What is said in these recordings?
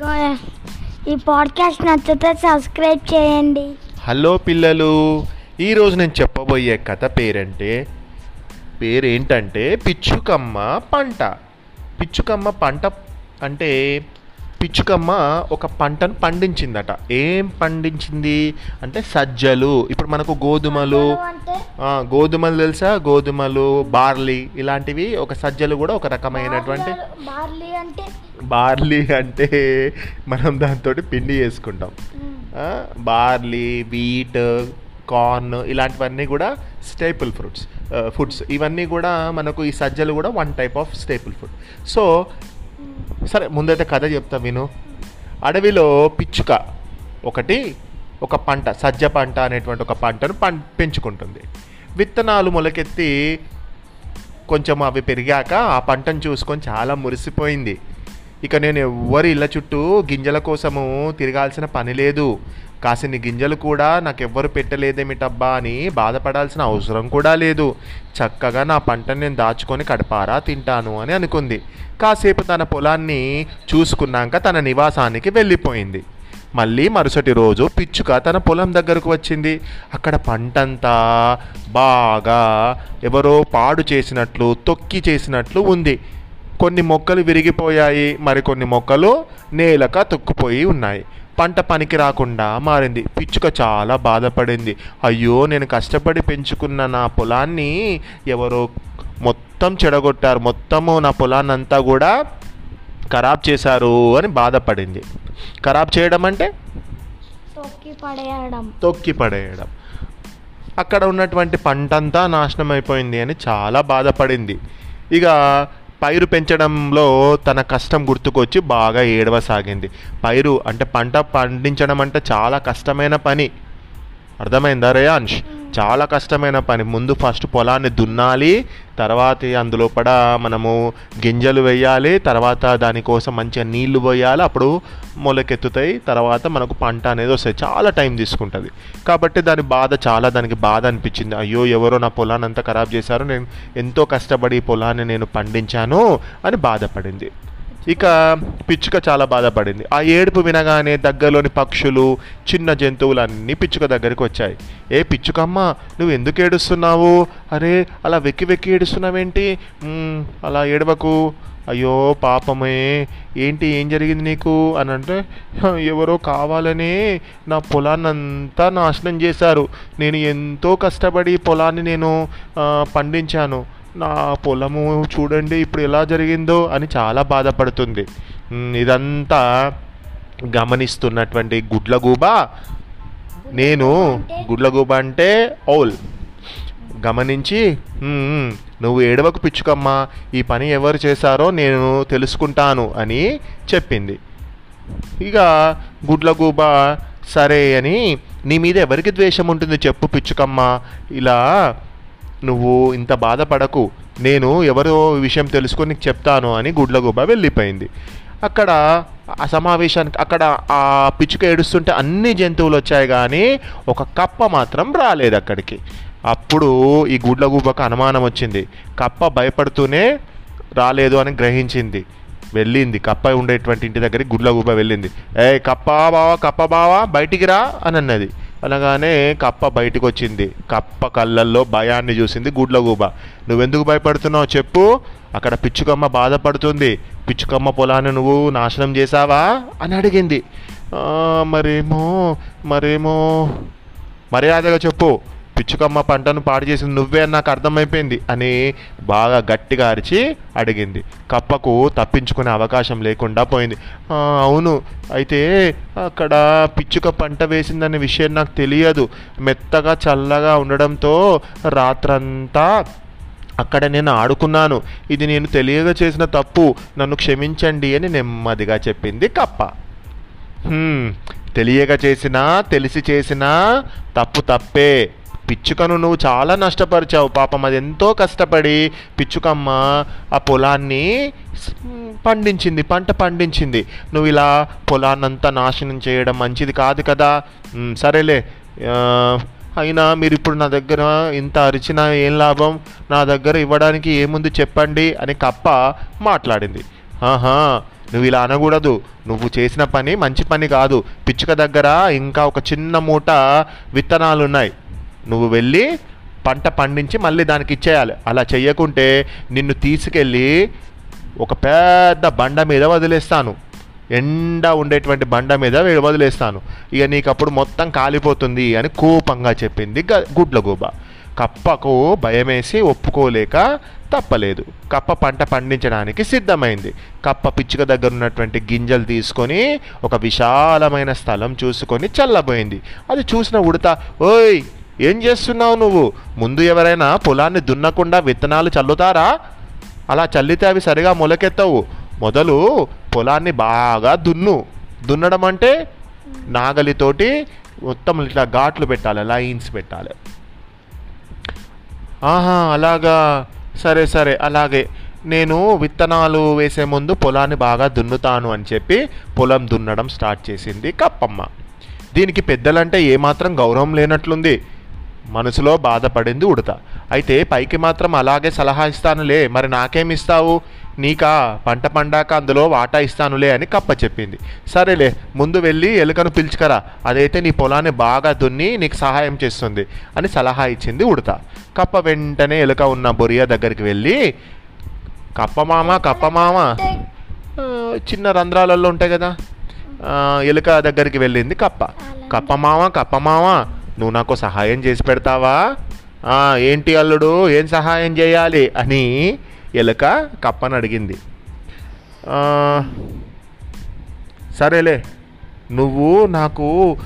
ఈ పాడ్కాస్ట్ నచ్చితే సబ్స్క్రైబ్ చేయండి. హలో పిల్లలు ఈరోజు నేను చెప్పబోయే కథ పేరంటే పేరేంటంటే పిచ్చుకమ్మ పంట. పిచ్చుకమ్మ పంట అంటే పిచ్చుకమ్మ ఒక పంటను పండించిందట. ఏం పండించింది? అంటే సజ్జలు. ఇప్పుడు మనకు గోధుమలు గోధుమలు తెలుసా? గోధుమలు బార్లీ ఇలాంటివి ఒక సజ్జలు కూడా ఒక రకమైనటువంటి బార్లీ అంటే బార్లీ అంటే మనం దాంతో పిండి చేసుకుంటాం. ఆ, బార్లీ వీట్ కార్న్ ఇలాంటివన్నీ కూడా స్టేపుల్ ఫ్రూట్స్ ఫుడ్స్. ఇవన్నీ కూడా మనకు ఈ సజ్జలు కూడా one type of staple food. So సరే ముందైతే కథ చెప్తా విను. అడవిలో పిచ్చుక ఒకటి ఒక పంట సజ్జ పంట అనేటువంటి ఒక పంటను పం పెంచుకుంటుంది. విత్తనాలు మొలకెత్తి కొంచెం అవి పెరిగాక ఆ పంటను చూసుకొని చాలా మురిసిపోయింది. ఇక నేను ఎవ్వరి ఇళ్ళ చుట్టూ గింజల కోసము తిరగాల్సిన పని లేదు. కాసిన్ని గింజలు కూడా నాకు ఎవ్వరు పెట్టలేదేమిటబ్బా అని బాధపడాల్సిన అవసరం కూడా లేదు. చక్కగా నా పంటను నేను దాచుకొని కడపారా తింటాను అని అనుకుంది. కాసేపు తన పొలాన్ని చూసుకున్నాక తన నివాసానికి వెళ్ళిపోయింది. మళ్ళీ మరుసటి రోజు పిచ్చుక తన పొలం దగ్గరకు వచ్చింది. అక్కడ పంటంతా బాగా ఎవరో పాడు చేసినట్లు తొక్కి చేసినట్లు ఉంది. కొన్ని మొక్కలు విరిగిపోయాయి మరికొన్ని మొక్కలు నేలక తొక్కుపోయి ఉన్నాయి. పంట పనికి రాకుండా మారింది. పిచ్చుక చాలా బాధపడింది. అయ్యో నేను కష్టపడి పెంచుకున్న నా పొలాన్ని ఎవరో మొత్తం చెడగొట్టారు. మొత్తము నా పొలాన్ని అంతా కూడా ఖరాబ్ చేశారు అని బాధపడింది. ఖరాబ్ చేయడం అంటే? తొక్కి పడేయడం. తొక్కి పడేయడం. అక్కడ ఉన్నటువంటి పంటంతా నాశనం అయిపోయింది అని చాలా బాధపడింది. ఇక పైరు పెంచడంలో తన కష్టం గుర్తుకొచ్చి బాగా ఏడవసాగింది. పైరు అంటే పంట పండించడం అంటే చాలా కష్టమైన పని. అర్థమైందా రేయాన్ష్ చాలా కష్టమైన పని. ముందు ఫస్ట్ పొలాన్ని దున్నాలి తర్వాత అందులోపడ మనము గింజలు వేయాలి తర్వాత దానికోసం మంచిగా నీళ్ళు పోయాలి అప్పుడు మొలకెత్తుతాయి తర్వాత మనకు పంట అనేది వస్తాయి చాలా టైం తీసుకుంటుంది. కాబట్టి దాని బాధ చాలా దానికి బాధ అనిపించింది. అయ్యో ఎవరో నా పొలాన్ని అంతా ఖరాబ్ చేశారు నేను ఎంతో కష్టపడి ఈ పొలాన్ని నేను పండించాను అని బాధపడింది. ఇక పిచ్చుక చాలా బాధపడింది. ఆ ఏడుపు వినగానే దగ్గరలోని పక్షులు చిన్న జంతువులు అన్నీ పిచ్చుక దగ్గరికి వచ్చాయి. ఏ పిచ్చుకమ్మ నువ్వు ఎందుకు ఏడుస్తున్నావు? అరే అలా వెక్కి వెక్కి ఏడుస్తున్నావేంటి? అలా ఏడవకు. అయ్యో పాపమే ఏంటి ఏం జరిగింది నీకు? అని అంటే ఎవరో కావాలని నా పొలాన్ని అంతా నాశనం చేశారు. నేను ఎంతో కష్టపడి పొలాన్ని నేను పండించాను. నా పొలము చూడండి ఇప్పుడు ఎలా జరిగిందో అని చాలా బాధపడుతుంది. ఇదంతా గమనిస్తున్నటువంటి గుడ్లగూబ. నేను గుడ్లగూబ అంటే ఓల్ గమనించి నువ్వు ఏడవకు పిచ్చుకమ్మా ఈ పని ఎవరు చేశారో నేను తెలుసుకుంటాను అని చెప్పింది. ఇక గుడ్లగూబ సరే అని నీ మీద ఎవరికి ద్వేషం ఉంటుంది చెప్పు పిచ్చుకమ్మ ఇలా నువ్వు ఇంత బాధపడకు. నేను ఎవరో విషయం తెలుసుకొని నీకు చెప్తాను అని గుడ్లగూబ వెళ్ళిపోయింది. అక్కడ ఆ సమావేశానికి అక్కడ ఆ పిచ్చుక ఏడుస్తుంటే అన్ని జంతువులు వచ్చాయి కానీ ఒక కప్ప మాత్రం రాలేదు అక్కడికి. అప్పుడు ఈ గుడ్లగూబకు అనుమానం వచ్చింది. కప్ప భయపడుతూనే రాలేదు అని గ్రహించింది. వెళ్ళింది. కప్ప ఉండేటువంటి ఇంటి దగ్గరికి గుడ్లగూబ వెళ్ళింది. ఏ కప్ప బావా కప్ప బావా బయటికి రా అని అన్నది. అనగానే కప్ప బయటకు వచ్చింది కప్ప కళ్ళల్లో భయాన్ని చూసింది గుడ్లగూబ. నువ్వెందుకు భయపడుతున్నావు చెప్పు. అక్కడ పిచ్చుకమ్మ బాధపడుతుంది. పిచ్చుకమ్మ పొలాన్ని నువ్వు నాశనం చేశావా? అని అడిగింది. మరేమో మరేమో మర్యాదగా చెప్పు. పిచ్చుకమ్మ పంటను పాడు చేసింది నువ్వే అని నాకు అర్థమైపోయింది అని బాగా గట్టిగా అరిచి అడిగింది. కప్పకు తప్పించుకునే అవకాశం లేకుండా పోయింది. అవును అయితే అక్కడ పిచ్చుక పంట వేసిందనే విషయం నాకు తెలియదు. మెత్తగా చల్లగా ఉండడంతో రాత్రంతా అక్కడ నేను ఆడుకున్నాను. ఇది నేను తెలియగా చేసిన తప్పు. నన్ను క్షమించండి అని నెమ్మదిగా చెప్పింది కప్ప. తెలియగా తెలియక చేసినా తెలిసి చేసినా తప్పు తప్పే. పిచ్చుకను నువ్వు చాలా నష్టపరిచావు. పాపం అది ఎంతో కష్టపడి పిచ్చుకమ్మ ఆ పొలాన్ని పండించింది పంట పండించింది. నువ్వు ఇలా పొలాన్నంతా నాశనం చేయడం మంచిది కాదు కదా. సరేలే. అయినా మీరు ఇప్పుడు నా దగ్గర ఇంత అరిచినా ఏం లాభం? నా దగ్గర ఇవ్వడానికి ఏముంది చెప్పండి అని కప్ప మాట్లాడింది. ఆహా నువ్వు ఇలా అనకూడదు. నువ్వు చేసిన పని మంచి పని కాదు. పిచ్చుక దగ్గర ఇంకా ఒక చిన్న మూట విత్తనాలు ఉన్నాయి నువ్వు వెళ్ళి పంట పండించి మళ్ళీ దానికి ఇచ్చేయాలి. అలా చెయ్యకుంటే నిన్ను తీసుకెళ్ళి ఒక పెద్ద బండ మీద వదిలేస్తాను. ఎండ ఉండేటువంటి బండ మీద వదిలేస్తాను. ఇక నీకు అప్పుడు మొత్తం కాలిపోతుంది అని కోపంగా చెప్పింది గ- గుడ్లగూబ. కప్పకు భయమేసి ఒప్పుకోలేక తప్పలేదు. కప్ప పంట పండించడానికి సిద్ధమైంది. కప్ప పిచ్చుక దగ్గర ఉన్నటువంటి గింజలు తీసుకొని ఒక విశాలమైన స్థలం చూసుకొని చల్లబోయింది. అది చూసిన ఉడత ఓయ్ ఏం చేస్తున్నావు నువ్వు? ముందు ఎవరైనా పొలాన్ని దున్నకుండా విత్తనాలు చల్లుతారా? అలా చల్లితే అవి సరిగా మొలకెత్తవు. మొదలు పొలాన్ని బాగా దున్ను. దున్నడం అంటే నాగలితోటి మొత్తం ఇట్లా ఘాట్లు పెట్టాలి లైన్స్ పెట్టాలి. ఆహా అలాగా. సరే సరే అలాగే. నేను విత్తనాలు వేసే ముందు పొలాన్ని బాగా దున్నుతాను అని చెప్పి పొలం దున్నడం స్టార్ట్ చేసింది కప్పమ్మ. దీనికి పెద్దలంటే ఏమాత్రం గౌరవం లేనట్లుంది. మనసులో బాధపడింది ఉడత. అయితే పైకి మాత్రం అలాగే సలహా ఇస్తానులే మరి నాకేమిస్తావు? నీకా పంట పండాక అందులో వాటా ఇస్తానులే అని కప్ప చెప్పింది. సరేలే ముందు వెళ్ళి ఎలుకను పిలుచుకరా. అదైతే నీ పొలాన్ని బాగా దున్ని నీకు సహాయం చేస్తుంది అని సలహా ఇచ్చింది ఉడత. కప్ప వెంటనే ఎలుక ఉన్న బొరియా దగ్గరికి వెళ్ళి కప్పమామ కప్పమామ చిన్న రంధ్రాలలో ఉంటాయి కదా ఎలుక దగ్గరికి వెళ్ళింది కప్ప. కప్పమామ కప్పమామ నువ్వు నాకు సహాయం చేసి పెడతావా? ఏంటి అల్లుడు? ఏం సహాయం చేయాలి? అని ఎలుక కప్పని అడిగింది. సరేలే నువ్వు నాకు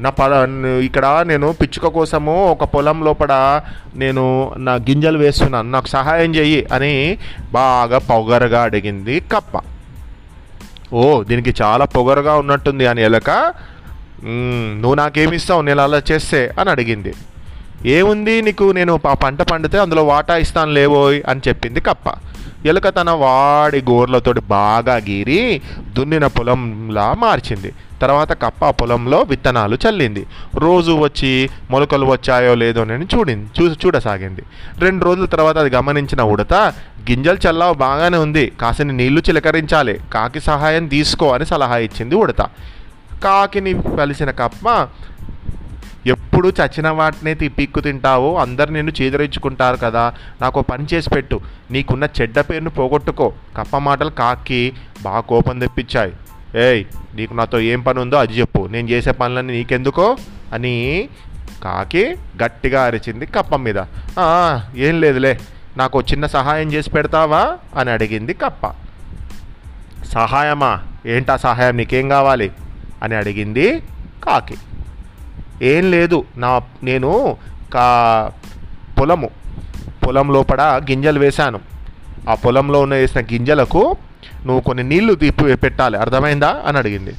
నా పద ఇక్కడ నేను పిచ్చుక కోసము ఒక పొలం లోపల నేను నా గింజలు వేస్తున్నాను. నాకు సహాయం చెయ్యి అని బాగా పొగరగా అడిగింది కప్ప. ఓ దీనికి చాలా పొగరుగా ఉన్నట్టుంది అని ఎలక నువ్వు నాకేమిస్తావు నేను అలా చేస్తే అని అడిగింది. ఏముంది నీకు నేను ఆ పంట పండితే అందులో వాటా ఇస్తాను లేవోయ్ అని చెప్పింది కప్ప. ఎలుక తన వాడి గోర్లతోటి బాగా గీరి దున్నిన పొలంలా మార్చింది. తర్వాత కప్ప పొలంలో విత్తనాలు చల్లింది. రోజు వచ్చి మొలకలు వచ్చాయో లేదో అని చూడింది చూ చూడసాగింది. రెండు రోజుల తర్వాత అది గమనించిన ఉడత గింజలు చల్లావు బాగానే ఉంది కాసిన నీళ్ళు చిలకరించాలి కాకి సహాయం తీసుకో అని సలహా ఇచ్చింది ఉడత. కాకిని కలిసిన కప్ప ఎప్పుడు చచ్చిన వాటినే తిప్పిక్కు పీక్కు తింటావో. అందరు నిన్ను చీదరించుకుంటారు కదా. నాకు పని చేసి పెట్టు. నీకున్న చెడ్డ పేరును పోగొట్టుకో. కప్ప మాటలు కాకి బాగా కోపం తెప్పించాయి. ఏయ్ నీకు నాతో ఏం పని ఉందో అది చెప్పు. నేను చేసే పనులన్నీ నీకెందుకో? అని కాకి గట్టిగా అరిచింది కప్ప మీద. ఏం లేదులే. నాకు చిన్న సహాయం చేసి పెడతావా? అని అడిగింది కప్ప. సహాయమా? ఏంటా సహాయం? నీకేం కావాలి? అని అడిగింది కాకి. ఏం లేదు నా నేను కా పొలము పొలం లోపల గింజలు వేశాను. ఆ పొలంలో ఉన్న వేసిన గింజలకు నువ్వు కొన్ని నీళ్ళు తీపి పెట్టాలి అర్థమైందా? అని అడిగింది.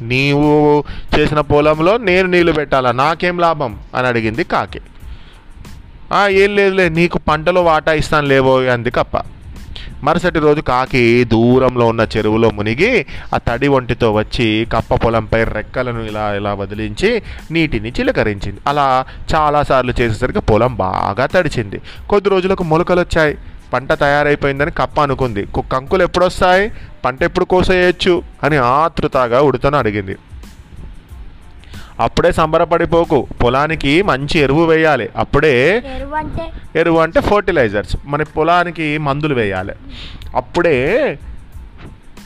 నీవు చేసిన పొలంలో నేను నీళ్ళు పెట్టాలా? నాకేం లాభం? అని అడిగింది కాకి. ఏం లేదులే నీకు పంటలో వాటా ఇస్తాను లేవో అంది కప్ప. మరుసటి రోజు కాకి దూరంలో ఉన్న చెరువులో మునిగి ఆ తడి ఒంటితో వచ్చి కప్ప పొలంపై రెక్కలను ఇలా ఇలా వదిలించి నీటిని చిలకరించింది. అలా చాలాసార్లు చేసేసరికి పొలం బాగా తడిచింది. కొద్ది రోజులకు మొలకలు వచ్చాయి. పంట తయారైపోయిందని కప్ప అనుకుంది. కు- కంకులు ఎప్పుడొస్తాయి? పంట ఎప్పుడు కోసేయచ్చు? అని ఆతృతగా ఉడుతను అడిగింది. అప్పుడే సంబరపడిపోకు. పొలానికి మంచి ఎరువు వేయాలి. అప్పుడే ఎరువు అంటే? ఫర్టిలైజర్స్. మన పొలానికి మందులు వేయాలి. అప్పుడే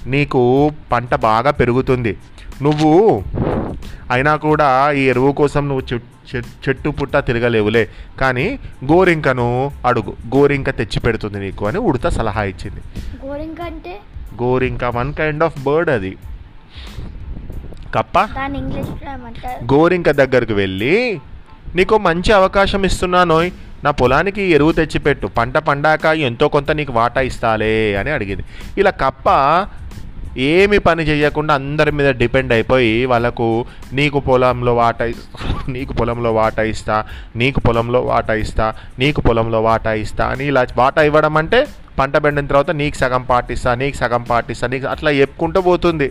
నీకు పంట బాగా పెరుగుతుంది. నువ్వు అయినా కూడా ఈ ఎరువు కోసం నువ్వు చెట్- చెట్- చెట్టు పుట్ట తిరగలేవులే. కానీ గోరింకను అడుగు. గోరింక తెచ్చి పెడుతుంది నీకు అని ఉడత సలహా ఇచ్చింది. గోరింక అంటే? గోరింక వన్ కైండ్ ఆఫ్ బర్డ్ అది. కప్ప. గోరింక దగ్గరకు వెళ్ళి నీకు మంచి అవకాశం ఇస్తున్నానోయ్ నా పొలానికి ఎరువు తెచ్చిపెట్టు పంట పండాక ఎంతో కొంత నీకు వాటా ఇస్తాలే అని అడిగింది. ఇలా కప్ప ఏమి పని చేయకుండా అందరి మీద డిపెండ్ అయిపోయి వాళ్ళకు నీకు పొలంలో వాటా నీకు పొలంలో వాటా ఇస్తా నీకు పొలంలో వాటా ఇస్తా నీకు పొలంలో వాటా ఇస్తా అని ఇలా వాటా ఇవ్వడం అంటే పంట పండిన తర్వాత నీకు సగం పాటిస్తా నీకు సగం పాటిస్తా నీకు అట్లా చెప్పుకుంటూ పోతుంది.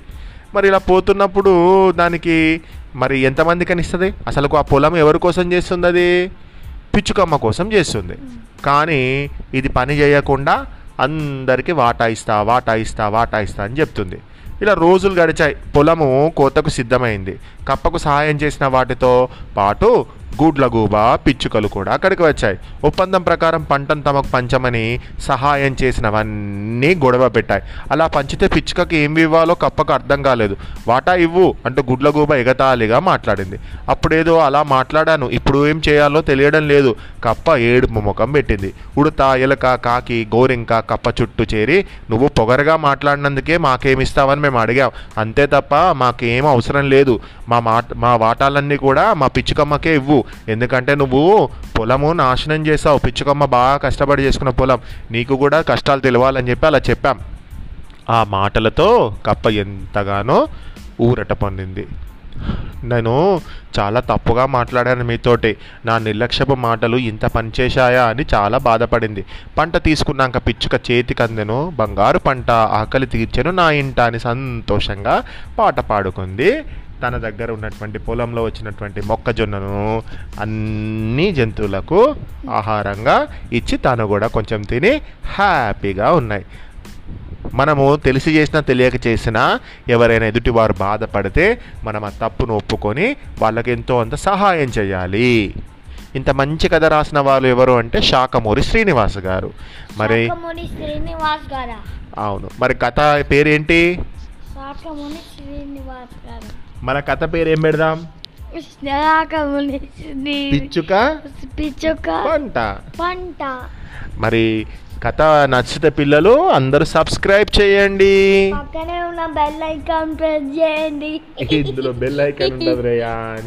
మరి ఇలా పోతున్నప్పుడు దానికి మరి ఎంతమంది కనిస్తుంది? అసలు ఆ పొలం ఎవరి కోసం చేస్తుంది అది పిచ్చుకమ్మ కోసం చేస్తుంది. కానీ ఇది పని చేయకుండా అందరికీ వాటా ఇస్తా వాటా ఇస్తా వాటా ఇస్తా అని చెప్తుంది. ఇలా రోజులు గడిచాయి. పొలము కోతకు సిద్ధమైంది. కప్పకు సహాయం చేసిన వాటితో పాటు గూడ్లగూబ పిచ్చుకలు కూడా అక్కడికి వచ్చాయి. ఒప్పందం ప్రకారం పంటను తమకు పంచమని సహాయం చేసినవన్నీ గొడవ పెట్టాయి. అలా పంచితే పిచ్చుకకి ఏం ఇవ్వాలో కప్పకు అర్థం కాలేదు. వాటా ఇవ్వు అంటూ గుడ్లగూబ ఎగతాళిగా మాట్లాడింది. అప్పుడేదో అలా మాట్లాడాను. ఇప్పుడు ఏం చేయాలో తెలియడం లేదు. కప్ప ఏడుపు ముఖం పెట్టింది. ఉడత ఎలక కాకి గోరింక కప్ప చుట్టూ చేరి నువ్వు పొగరగా మాట్లాడినందుకే మాకేమిస్తావని మేము అడిగాం. అంతే తప్ప మాకేం అవసరం లేదు. మా మాట మా వాటాలన్నీ కూడా మా పిచ్చుకమ్మకే ఇవ్వు. ఎందుకంటే నువ్వు పొలము నాశనం చేసావు పిచ్చుకమ్మ బాగా కష్టపడి చేసుకున్న పొలం. నీకు కూడా కష్టాలు తెలియాలని చెప్పి అలా చెప్పాం. ఆ మాటలతో కప్ప ఎంతగానో ఊరట పొందింది. నేను చాలా తప్పుగా మాట్లాడాను మీతోటి. నా నిర్లక్ష్యపు మాటలు ఇంత పనిచేశాయా? అని చాలా బాధపడింది. పంట తీసుకున్నాక పిచ్చుక చేతికి అందెను బంగారు పంట ఆకలి తీర్చెను నా ఇంట అని సంతోషంగా పాట పాడుకుంది తన దగ్గర ఉన్నటువంటి పొలంలో వచ్చినటువంటి మొక్కజొన్నను అన్ని జంతువులకు ఆహారంగా ఇచ్చి తను కూడా కొంచెం తిని హ్యాపీగా ఉన్నాయి. మనము తెలిసి చేసినా తెలియక చేసినా ఎవరైనా ఎదుటివారు బాధపడితే మనం ఆ తప్పును ఒప్పుకొని వాళ్ళకి ఎంతో అంత సహాయం చేయాలి. ఇంత మంచి కథ రాసిన వాళ్ళు ఎవరు అంటే శాఖమూరి శ్రీనివాస్ గారు. మరి శాఖముని శ్రీనివాస్ గారా? అవును. మరి కథ పేరేంటి? శాఖముని శ్రీనివాస్ గారు మన కథ పేరు ఏం పెడదాం? శ్రీ పిచ్చుక? పిచ్చుక. పంట. పంట. మరి కథ నచ్చితే పిల్లలు అందరూ సబ్స్క్రైబ్ చేయండి. పక్కనే ఉన్న బెల్ ఐకాన్ ప్రెస్ చేయండి. ఇందులో బెల్ ఐకాన్ ఉండదు రేయా